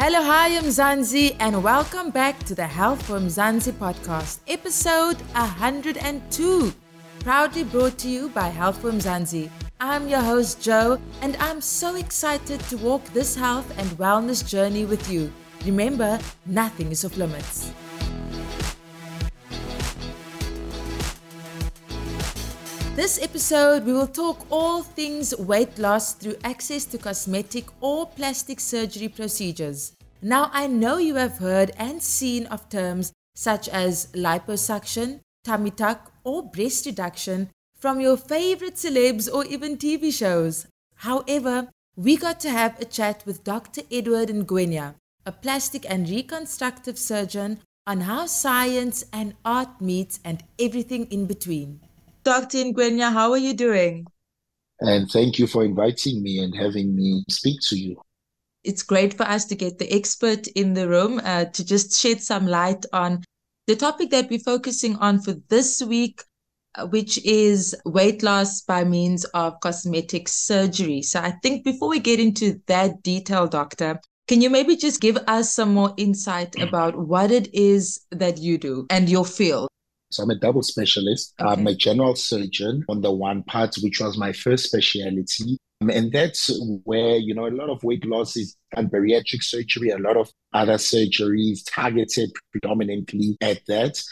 Hello, hi, I'm Zanzi, and welcome back to the Health for Mzansi podcast, episode 102. Proudly brought to you by Health for Mzansi. I'm your host, Joe, and I'm so excited to walk this health and wellness journey with you. Remember, nothing is off limits. This episode, we will talk all things weight loss through access to cosmetic or plastic surgery procedures. Now, I know you have heard and seen of terms such as liposuction, tummy tuck, or breast reduction from your favorite celebs or even TV shows. However, we got to have a chat with Dr. Edward Ngwenya, a plastic and reconstructive surgeon, on how science and art meet and everything in between. Dr. Ngwenya, how are you doing? And thank you for inviting me and having me speak to you. It's great for us to get the expert in the room uh, to just shed some light on the topic that we're focusing on for this week, uh, which is weight loss by means of cosmetic surgery. So I think before we get into that detail, doctor, can you maybe just give us some more insight about what it is that you do and your field? So I'm a double specialist. Okay. I'm a general surgeon on the one part, which was my first specialty. Um, and that's where, you know, a lot of weight loss is done bariatric surgery, a lot of other surgeries targeted predominantly at that.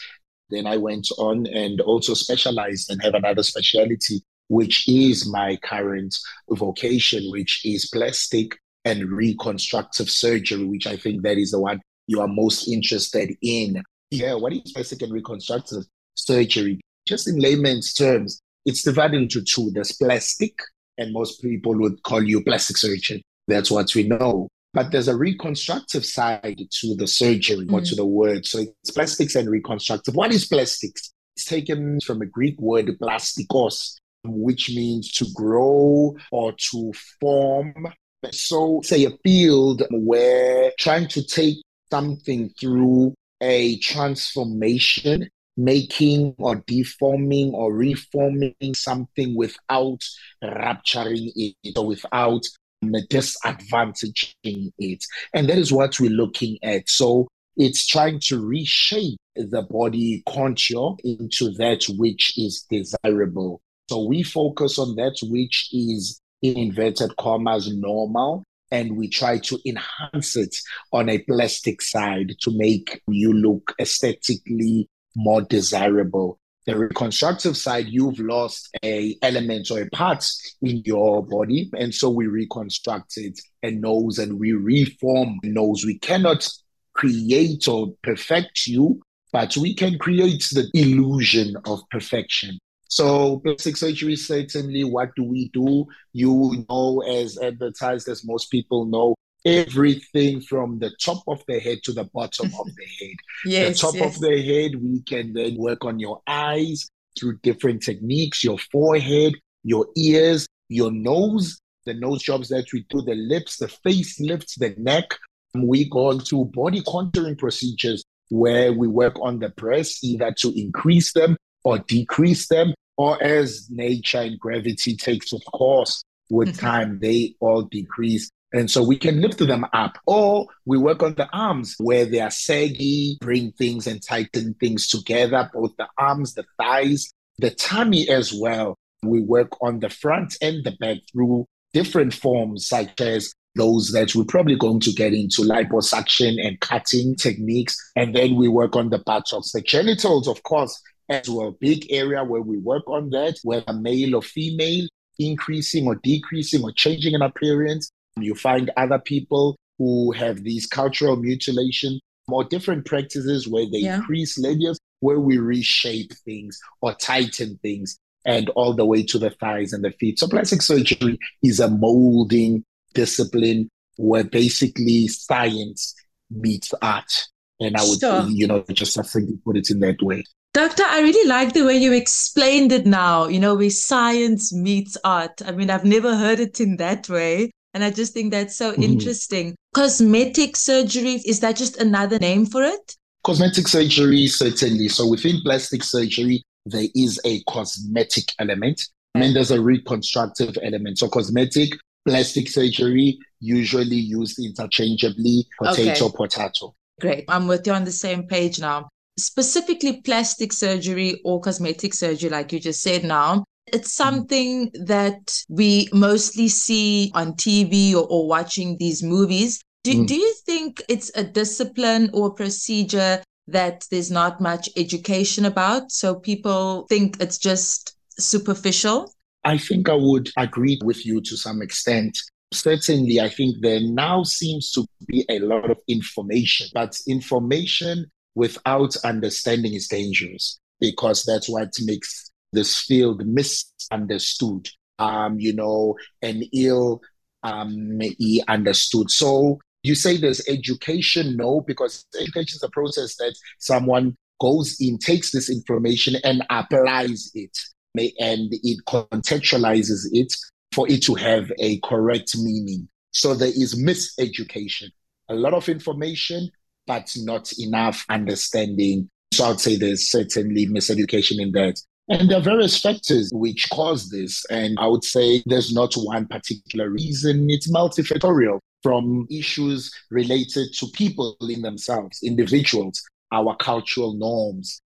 Then I went on and also specialized and have another specialty, which is my current vocation, which is plastic and reconstructive surgery, which I think that is the one you are most interested in. Yeah, what is plastic and reconstructive surgery? Just in layman's terms, it's divided into two. There's plastic, and most people would call you plastic surgeon. That's what we know. But there's a reconstructive side to the surgery mm. or to mm. the word. So it's plastics and reconstructive. What is plastics? It's taken from a Greek word, plastikos, which means to grow or to form. So, say a field where trying to take something through a transformation, making or deforming or reforming something without rupturing it or without disadvantaging it. And that is what we're looking at. So it's trying to reshape the body contour into that which is desirable. So we focus on that which is in inverted commas normal and we try to enhance it on a plastic side to make you look aesthetically more desirable. The reconstructive side, you've lost a element or a part in your body, and so we reconstructed a nose and we reform a nose. We cannot create or perfect you, but we can create the illusion of perfection. So plastic surgery certainly what do we do? You know as advertised as most people know everything from the top of the head to the bottom of the head. Yes, the top yes. of the head, we can then work on your eyes through different techniques, your forehead, your ears, your nose, the nose jobs that we do, the lips, the face lifts, the neck. Um, we go on to body contouring procedures where we work on the breasts either to increase them or decrease them, or as nature and gravity takes of course with mm-hmm. time, they all decrease. And so we can lift them up, or we work on the arms where they are saggy, bring things and tighten things together, both the arms, the thighs, the tummy as well. We work on the front and the back through different forms, such as those that we're probably going to get into liposuction and cutting techniques. And then we work on the buttocks, the genitals, of course, as well. Big area where we work on that, whether male or female, increasing or decreasing or changing in appearance. You find other people who have these cultural mutilation or different practices where they yeah. increase labias, where we reshape things or tighten things, and all the way to the thighs and the feet. So plastic surgery is a molding discipline where basically science meets art. And I would, sure. you know, just succinctly put it in that way. Doctor, I really like the way you explained it now, you know, where science meets art. I mean, I've never heard it in that way. And I just think that's so mm-hmm. interesting. Cosmetic surgery, is that just another name for it? Cosmetic surgery, certainly. So within plastic surgery, there is a cosmetic element. I mean, there's a reconstructive element. So cosmetic plastic surgery, usually used interchangeably, potato, okay. potato. Great. I'm with you on the same page now. Specifically, plastic surgery or cosmetic surgery, like you just said now, it's mm-hmm. something that we mostly see on TV or, or watching these movies. Do, mm. do you think it's a discipline or procedure that there's not much education about? So people think it's just superficial? I think I would agree with you to some extent. Certainly, I think there now seems to be a lot of information, but information without understanding is dangerous because that's what makes this field misunderstood, um, you know, and ill um, understood. So you say there's education? No, because education is a process that someone goes in, takes this information and applies it, and it contextualizes it for it to have a correct meaning. So there is miseducation, a lot of information, but not enough understanding. So I'd say there's certainly miseducation in that. And there are various factors which cause this. And I would say there's not one particular reason, it's multifactorial from issues related to people in themselves, individuals, our cultural norms,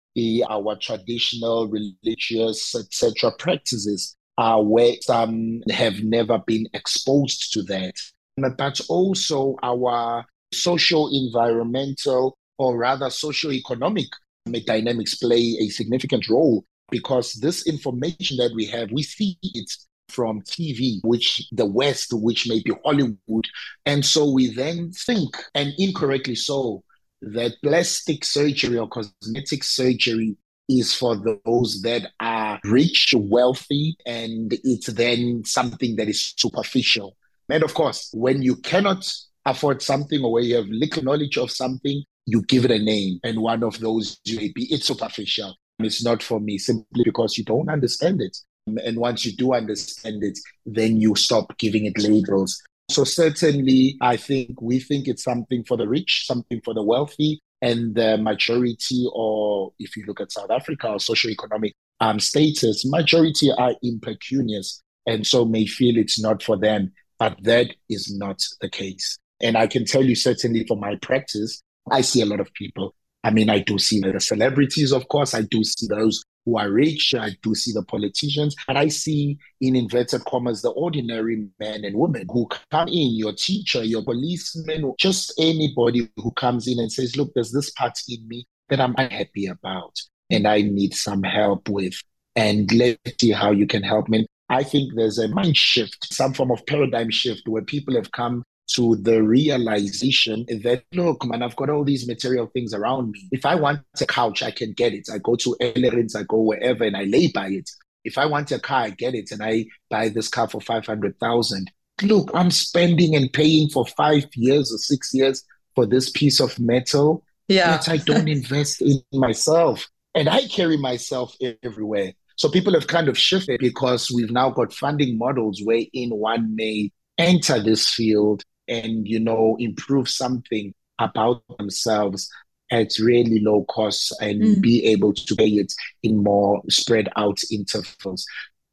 our traditional religious, etc. practices are where some um, have never been exposed to that. But also our social environmental or rather socio-economic um, dynamics play a significant role because this information that we have, we see it from TV, which the West, which may be Hollywood. And so we then think, and incorrectly so, that plastic surgery or cosmetic surgery is for those that are rich, wealthy, and it's then something that is superficial. And of course, when you cannot afford something or when you have little knowledge of something, you give it a name. And one of those may be it's superficial. It's not for me simply because you don't understand it. And once you do understand it, then you stop giving it labels. So, certainly, I think we think it's something for the rich, something for the wealthy, and the majority, or if you look at South Africa or socioeconomic um, status, majority are impecunious and so may feel it's not for them. But that is not the case. And I can tell you, certainly, for my practice, I see a lot of people. I mean, I do see the celebrities, of course. I do see those who are rich. I do see the politicians, and I see, in inverted commas, the ordinary men and women who come in, your teacher, your policeman, just anybody who comes in and says, Look, there's this part in me that I'm unhappy about, and I need some help with. And let's see how you can help me. I think there's a mind shift, some form of paradigm shift where people have come to the realization that look, man, I've got all these material things around me. If I want a couch, I can get it. I go to Ellerines, I go wherever, and I lay by it. If I want a car, I get it, and I buy this car for five hundred thousand. Look, I'm spending and paying for five years or six years for this piece of metal. Yeah, yet I don't invest in myself, and I carry myself everywhere. So people have kind of shifted because we've now got funding models wherein one may enter this field and you know improve something about themselves at really low costs and mm. be able to pay it in more spread out intervals.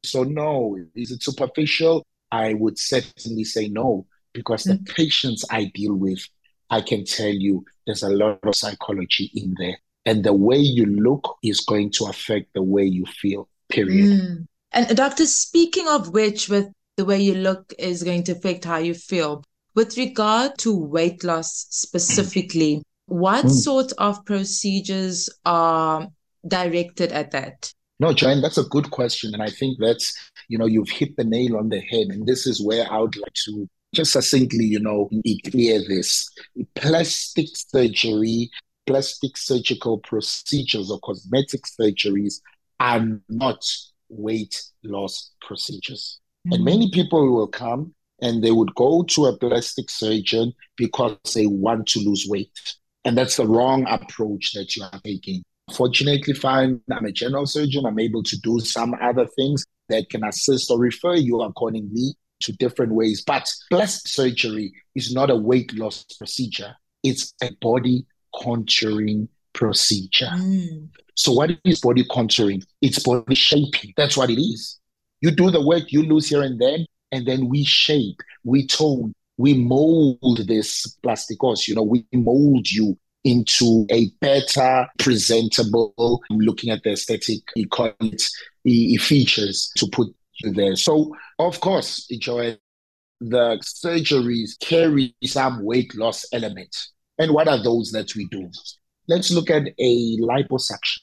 So no, is it superficial? I would certainly say no, because mm. the patients I deal with, I can tell you there's a lot of psychology in there. And the way you look is going to affect the way you feel, period. Mm. And doctor, speaking of which, with the way you look is going to affect how you feel. With regard to weight loss specifically, what mm. sort of procedures are directed at that? No, Jane, that's a good question. And I think that's, you know, you've hit the nail on the head. And this is where I would like to just succinctly, you know, be clear this. Plastic surgery, plastic surgical procedures or cosmetic surgeries are not weight loss procedures. Mm-hmm. And many people will come and they would go to a plastic surgeon because they want to lose weight. And that's the wrong approach that you are taking. Fortunately, fine, I'm a general surgeon. I'm able to do some other things that can assist or refer you accordingly to different ways. But plastic surgery is not a weight loss procedure, it's a body contouring procedure. Mm. So, what is body contouring? It's body shaping. That's what it is. You do the work, you lose here and then, and then we shape, we tone, we mold this plastikos, you know, we mold you into a better presentable, looking at the aesthetic, you call it, features to put you there. So, of course, Joy, the surgeries carry some weight loss element. And what are those that we do? Let's look at a liposuction.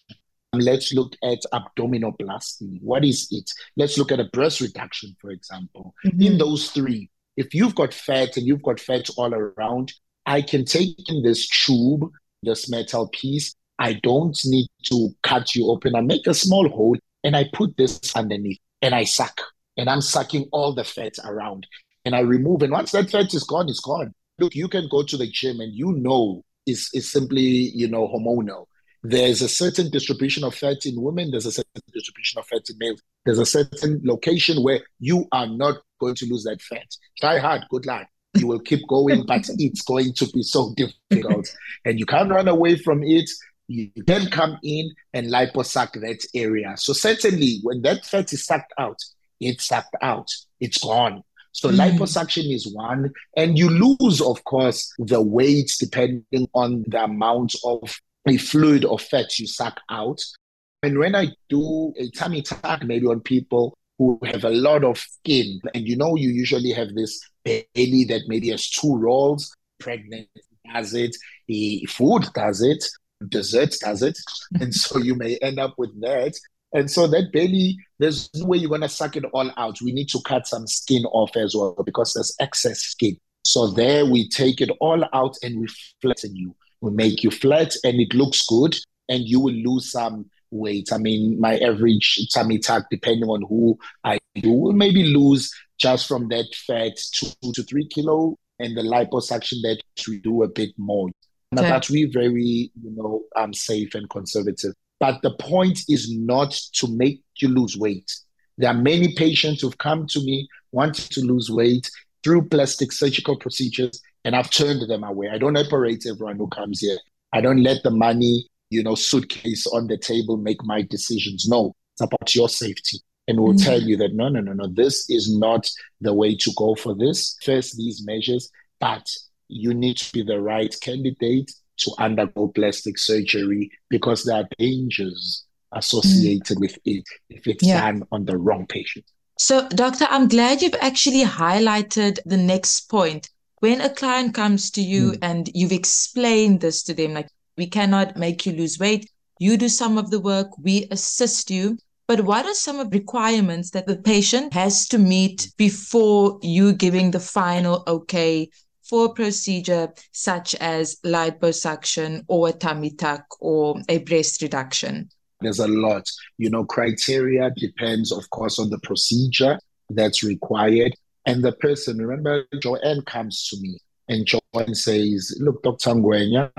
Let's look at abdominoplasty. What is it? Let's look at a breast reduction, for example. Mm-hmm. In those three, if you've got fat and you've got fat all around, I can take in this tube, this metal piece. I don't need to cut you open. I make a small hole and I put this underneath and I suck. And I'm sucking all the fat around and I remove. And once that fat is gone, it's gone. Look, you can go to the gym and you know it's, it's simply, you know, hormonal. There's a certain distribution of fat in women, there's a certain distribution of fat in males. There's a certain location where you are not going to lose that fat. Try hard, good luck. You will keep going, but it's going to be so difficult. and you can't run away from it. You can come in and liposuck that area. So certainly when that fat is sucked out, it's sucked out. It's gone. So mm. liposuction is one, and you lose, of course, the weight depending on the amount of a fluid or fat you suck out. And when I do a tummy tuck, maybe on people who have a lot of skin, and you know, you usually have this belly that maybe has two rolls, pregnant does it, the food does it, dessert does it. And so you may end up with that. And so that belly, there's no way you're going to suck it all out. We need to cut some skin off as well because there's excess skin. So there we take it all out and we flatten you will make you flat and it looks good and you will lose some weight. I mean, my average tummy tuck, depending on who I do, will maybe lose just from that fat two to three kilo and the liposuction that we do a bit more. Okay. But we very, you know, um, safe and conservative. But the point is not to make you lose weight. There are many patients who've come to me wanting to lose weight through plastic surgical procedures and I've turned them away. I don't operate everyone who comes here. I don't let the money, you know, suitcase on the table make my decisions. No, it's about your safety. And we'll mm-hmm. tell you that no, no, no, no, this is not the way to go for this. First, these measures, but you need to be the right candidate to undergo plastic surgery because there are dangers associated mm. with it if it's yeah. done on the wrong patient. So, Doctor, I'm glad you've actually highlighted the next point when a client comes to you mm. and you've explained this to them, like, we cannot make you lose weight, you do some of the work, we assist you. But what are some of the requirements that the patient has to meet before you giving the final okay for a procedure such as liposuction or a tummy tuck or a breast reduction? There's a lot. You know, criteria depends, of course, on the procedure that's required. And the person, remember, Joanne comes to me and Joanne says, Look, Dr. Ngwenya,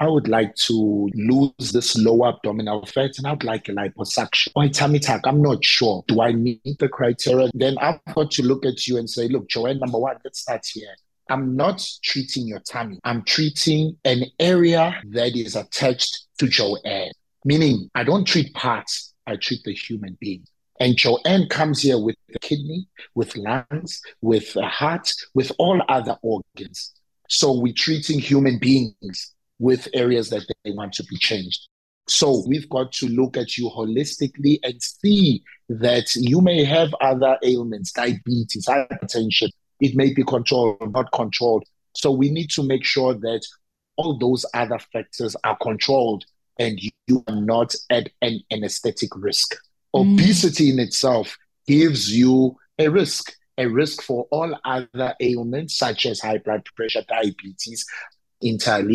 I would like to lose this lower abdominal fat and I'd like a liposuction or a tummy tuck. I'm not sure. Do I meet the criteria? Then I've got to look at you and say, Look, Joanne, number one, let's start here. I'm not treating your tummy. I'm treating an area that is attached to Joanne, meaning I don't treat parts, I treat the human being. And Joanne comes here with the kidney, with lungs, with a heart, with all other organs. So we're treating human beings with areas that they want to be changed. So we've got to look at you holistically and see that you may have other ailments, diabetes, hypertension. It may be controlled or not controlled. So we need to make sure that all those other factors are controlled and you are not at an anesthetic risk. Mm. Obesity in itself gives you a risk, a risk for all other ailments such as high blood pressure, diabetes, inter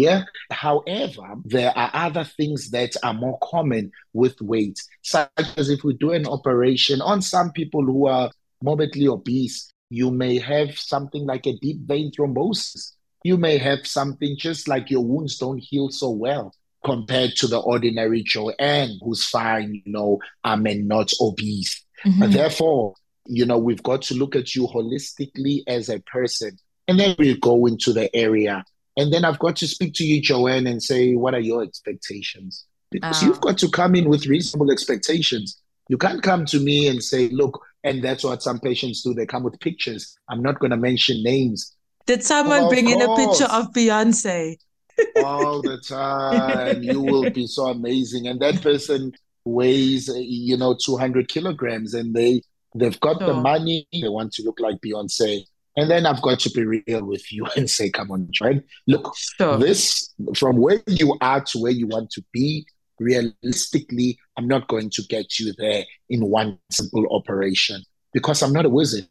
However, there are other things that are more common with weight, such as if we do an operation on some people who are morbidly obese, you may have something like a deep vein thrombosis. You may have something just like your wounds don't heal so well compared to the ordinary Joanne who's fine, you know, and not obese. Mm-hmm. Therefore, you know, we've got to look at you holistically as a person. And then we go into the area. And then I've got to speak to you, Joanne, and say, what are your expectations? Because you've got to come in with reasonable expectations. You can't come to me and say, look, and that's what some patients do. They come with pictures. I'm not going to mention names. Did someone bring in a picture of Beyonce? All the time. you will be so amazing. And that person weighs, you know, 200 kilograms and they, they've got the money. They want to look like Beyonce. And then I've got to be real with you and say, come on, right? Look, sure. this from where you are to where you want to be, realistically, I'm not going to get you there in one simple operation because I'm not a wizard.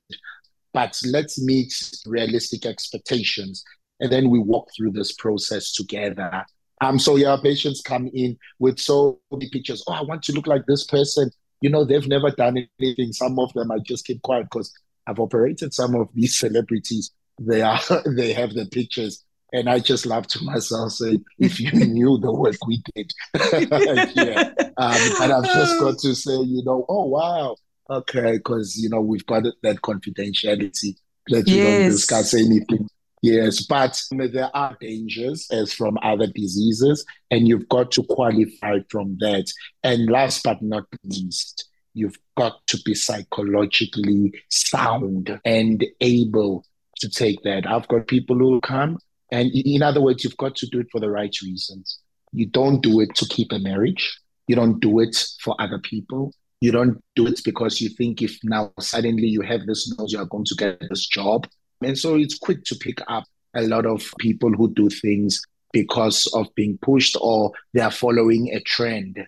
But let's meet realistic expectations. And then we walk through this process together. Um, so yeah, patients come in with so many pictures. Oh, I want to look like this person. You know, they've never done anything. Some of them I just keep quiet because I've operated some of these celebrities. They are they have the pictures. And I just laugh to myself saying, if you knew the work we did. yeah. um, and I've just got to say, you know, oh wow. Okay, because you know, we've got that confidentiality that you yes. don't discuss anything. Yes, but there are dangers as from other diseases, and you've got to qualify from that. And last but not least, You've got to be psychologically sound and able to take that. I've got people who come, and in other words, you've got to do it for the right reasons. You don't do it to keep a marriage. You don't do it for other people. You don't do it because you think if now suddenly you have this nose, you are going to get this job. And so it's quick to pick up a lot of people who do things because of being pushed or they are following a trend.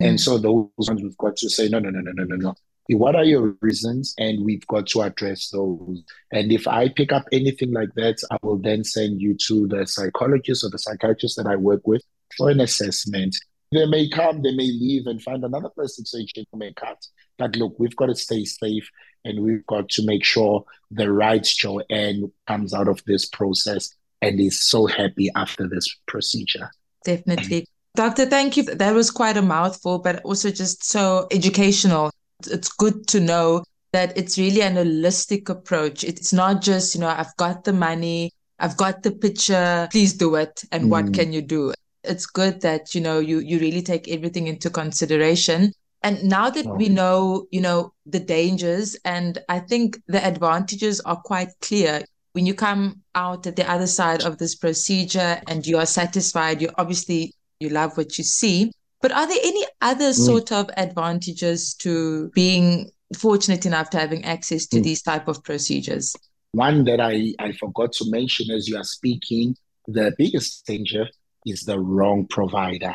And mm. so those ones we've got to say, no, no, no, no, no, no, no. What are your reasons? And we've got to address those. And if I pick up anything like that, I will then send you to the psychologist or the psychiatrist that I work with for an assessment. They may come, they may leave and find another plastic surgeon who may cut. But look, we've got to stay safe and we've got to make sure the right Joanne comes out of this process and is so happy after this procedure. Definitely. Doctor, thank you. That was quite a mouthful, but also just so educational. It's good to know that it's really an holistic approach. It's not just, you know, I've got the money, I've got the picture, please do it. And mm. what can you do? It's good that, you know, you you really take everything into consideration. And now that we know, you know, the dangers and I think the advantages are quite clear. When you come out at the other side of this procedure and you are satisfied, you obviously you love what you see. But are there any other mm. sort of advantages to being fortunate enough to having access to mm. these type of procedures? One that I, I forgot to mention as you are speaking, the biggest danger is the wrong provider.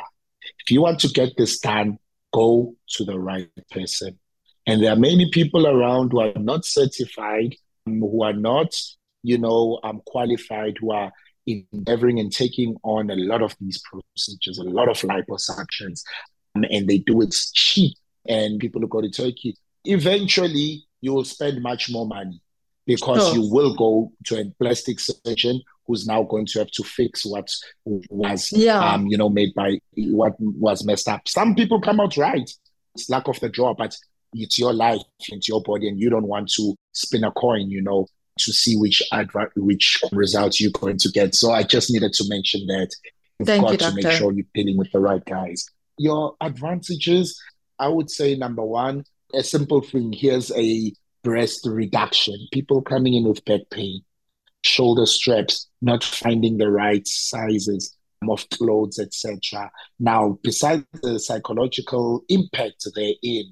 If you want to get this done, go to the right person. And there are many people around who are not certified, who are not, you know, um, qualified, who are endeavoring and taking on a lot of these procedures, a lot of liposuctions, um, and they do it cheap. And people who go to Turkey, eventually you will spend much more money because you will go to a plastic surgeon who's now going to have to fix what was yeah. um, you know made by what was messed up. Some people come out right. It's lack of the draw, but it's your life, it's your body, and you don't want to spin a coin, you know, to see which advert, which results you're going to get. So I just needed to mention that. You've Thank got you, to doctor. make sure you're dealing with the right guys. Your advantages, I would say number one, a simple thing. Here's a breast reduction. People coming in with back pain, shoulder straps, not finding the right sizes of clothes, etc. Now, besides the psychological impact they're in,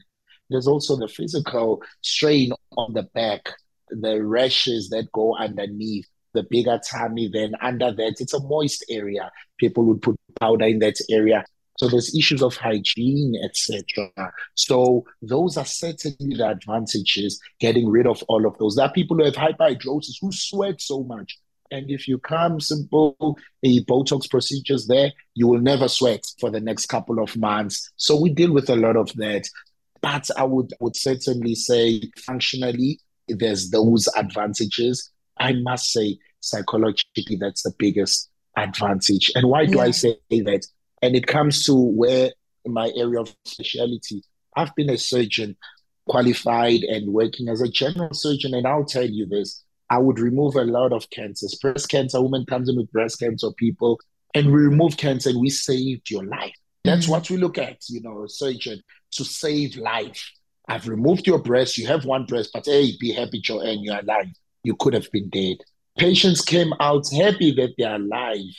there's also the physical strain on the back the rashes that go underneath the bigger tummy, then under that, it's a moist area. People would put powder in that area. So there's issues of hygiene, etc. So those are certainly the advantages, getting rid of all of those. There are people who have hyperhidrosis who sweat so much. And if you come simple a Botox procedures there, you will never sweat for the next couple of months. So we deal with a lot of that. But I would would certainly say functionally, there's those advantages. I must say, psychologically, that's the biggest advantage. And why do yeah. I say that? And it comes to where my area of specialty. I've been a surgeon, qualified and working as a general surgeon, and I'll tell you this: I would remove a lot of cancers. Breast cancer, woman comes in with breast cancer, people, and we remove cancer, and we saved your life. That's mm-hmm. what we look at, you know, a surgeon to save life. I've removed your breast. You have one breast, but hey, be happy, Joanne, you're alive. You could have been dead. Patients came out happy that they're alive,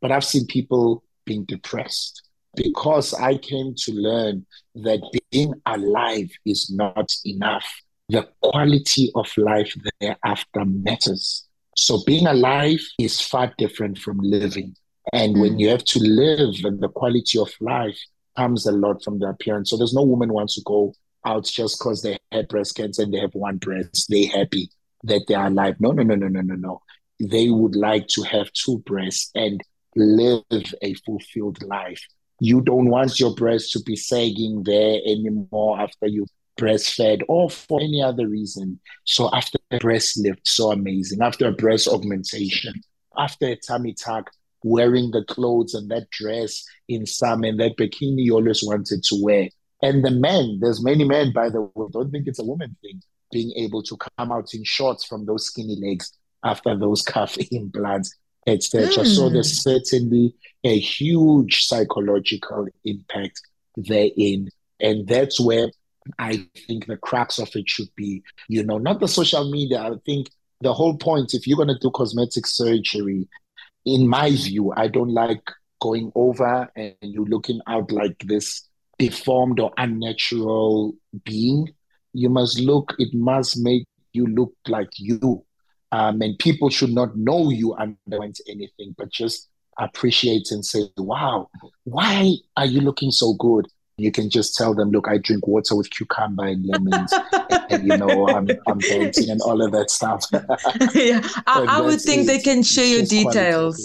but I've seen people being depressed because I came to learn that being alive is not enough. The quality of life thereafter matters. So being alive is far different from living. And mm. when you have to live and the quality of life comes a lot from the appearance. So there's no woman wants to go out just because they had breast cancer and they have one breast. They happy that they are alive. No, no, no, no, no, no, no. They would like to have two breasts and live a fulfilled life. You don't want your breast to be sagging there anymore after you breastfed or for any other reason. So after a breast lift, so amazing. After a breast augmentation, after a tummy tuck, wearing the clothes and that dress in summer and that bikini you always wanted to wear. And the men, there's many men, by the way, don't think it's a woman thing, being able to come out in shorts from those skinny legs after those calf implants, etc. Mm. So there's certainly a huge psychological impact therein. And that's where I think the crux of it should be, you know, not the social media. I think the whole point, if you're going to do cosmetic surgery, in my view, I don't like going over and you looking out like this deformed or unnatural being. You must look, it must make you look like you. Um, and people should not know you underwent anything, but just appreciate and say, wow, why are you looking so good? You can just tell them, look, I drink water with cucumber and lemons, and, you know, I'm, I'm dancing and all of that stuff. yeah, I, I would think they can share your details.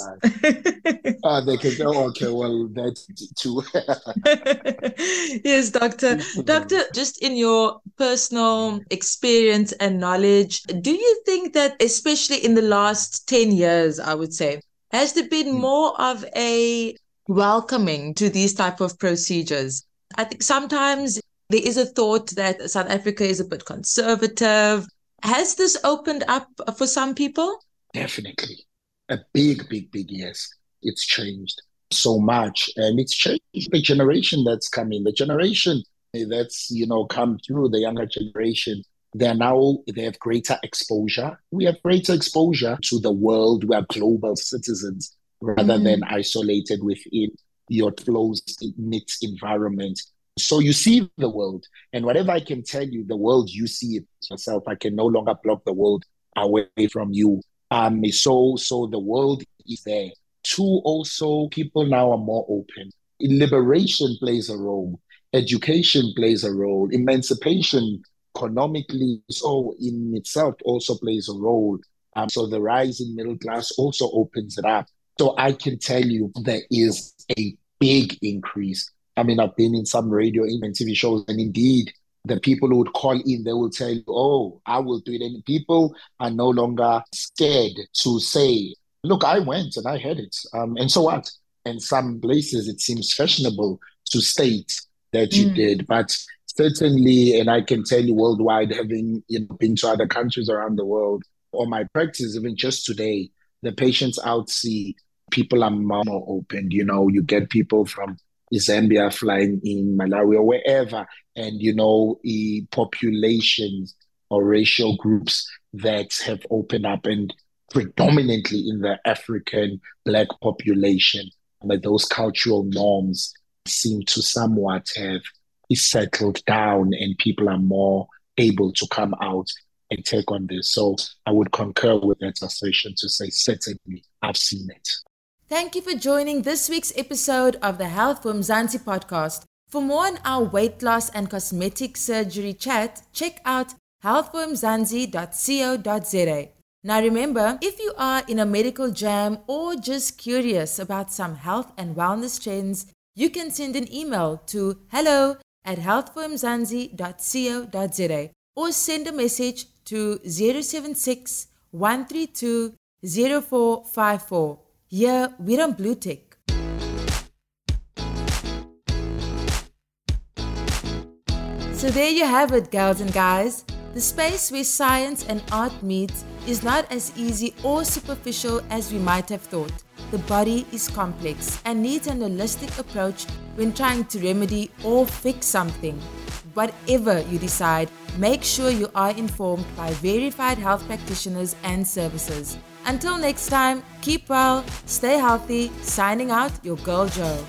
uh, they can go, oh, okay, well, that's too. yes, doctor. Doctor, just in your personal experience and knowledge, do you think that, especially in the last 10 years, I would say, has there been hmm. more of a welcoming to these type of procedures I think sometimes there is a thought that South Africa is a bit conservative. Has this opened up for some people? Definitely. A big, big, big yes. It's changed so much. And it's changed the generation that's coming, the generation that's, you know, come through, the younger generation. They're now, they have greater exposure. We have greater exposure to the world. We are global citizens rather mm. than isolated within your closed knit environment. So you see the world, and whatever I can tell you, the world you see it yourself. I can no longer block the world away from you. Um, so so the world is there. Two, also people now are more open. Liberation plays a role. Education plays a role. Emancipation economically so in itself also plays a role. Um, so the rise in middle class also opens it up. So I can tell you there is a big increase. I mean, I've been in some radio and TV shows, and indeed, the people who would call in, they will tell you, oh, I will do it. And people are no longer scared to say, look, I went and I had it. Um, and so what? In some places, it seems fashionable to state that you mm. did. But certainly, and I can tell you worldwide, having you know, been to other countries around the world, or my practice, even just today, the patients out see people are more open. You know, you get people from Zambia flying in Malawi or wherever, and you know, populations or racial groups that have opened up and predominantly in the African black population, but those cultural norms seem to somewhat have settled down and people are more able to come out and take on this. So I would concur with that assertion to say certainly I've seen it. Thank you for joining this week's episode of the Health for Mzansi podcast. For more on our weight loss and cosmetic surgery chat, check out healthformzansi.co.za. Now remember, if you are in a medical jam or just curious about some health and wellness trends, you can send an email to hello at healthformzansi.co.za or send a message to 076 132 0454. Yeah, we're on Blue Tick. So there you have it, girls and guys. The space where science and art meet is not as easy or superficial as we might have thought. The body is complex and needs an holistic approach when trying to remedy or fix something. whatever you decide, make sure you are informed by verified health practitioners and services. Until next time, keep well, stay healthy. Signing out, your girl Joe.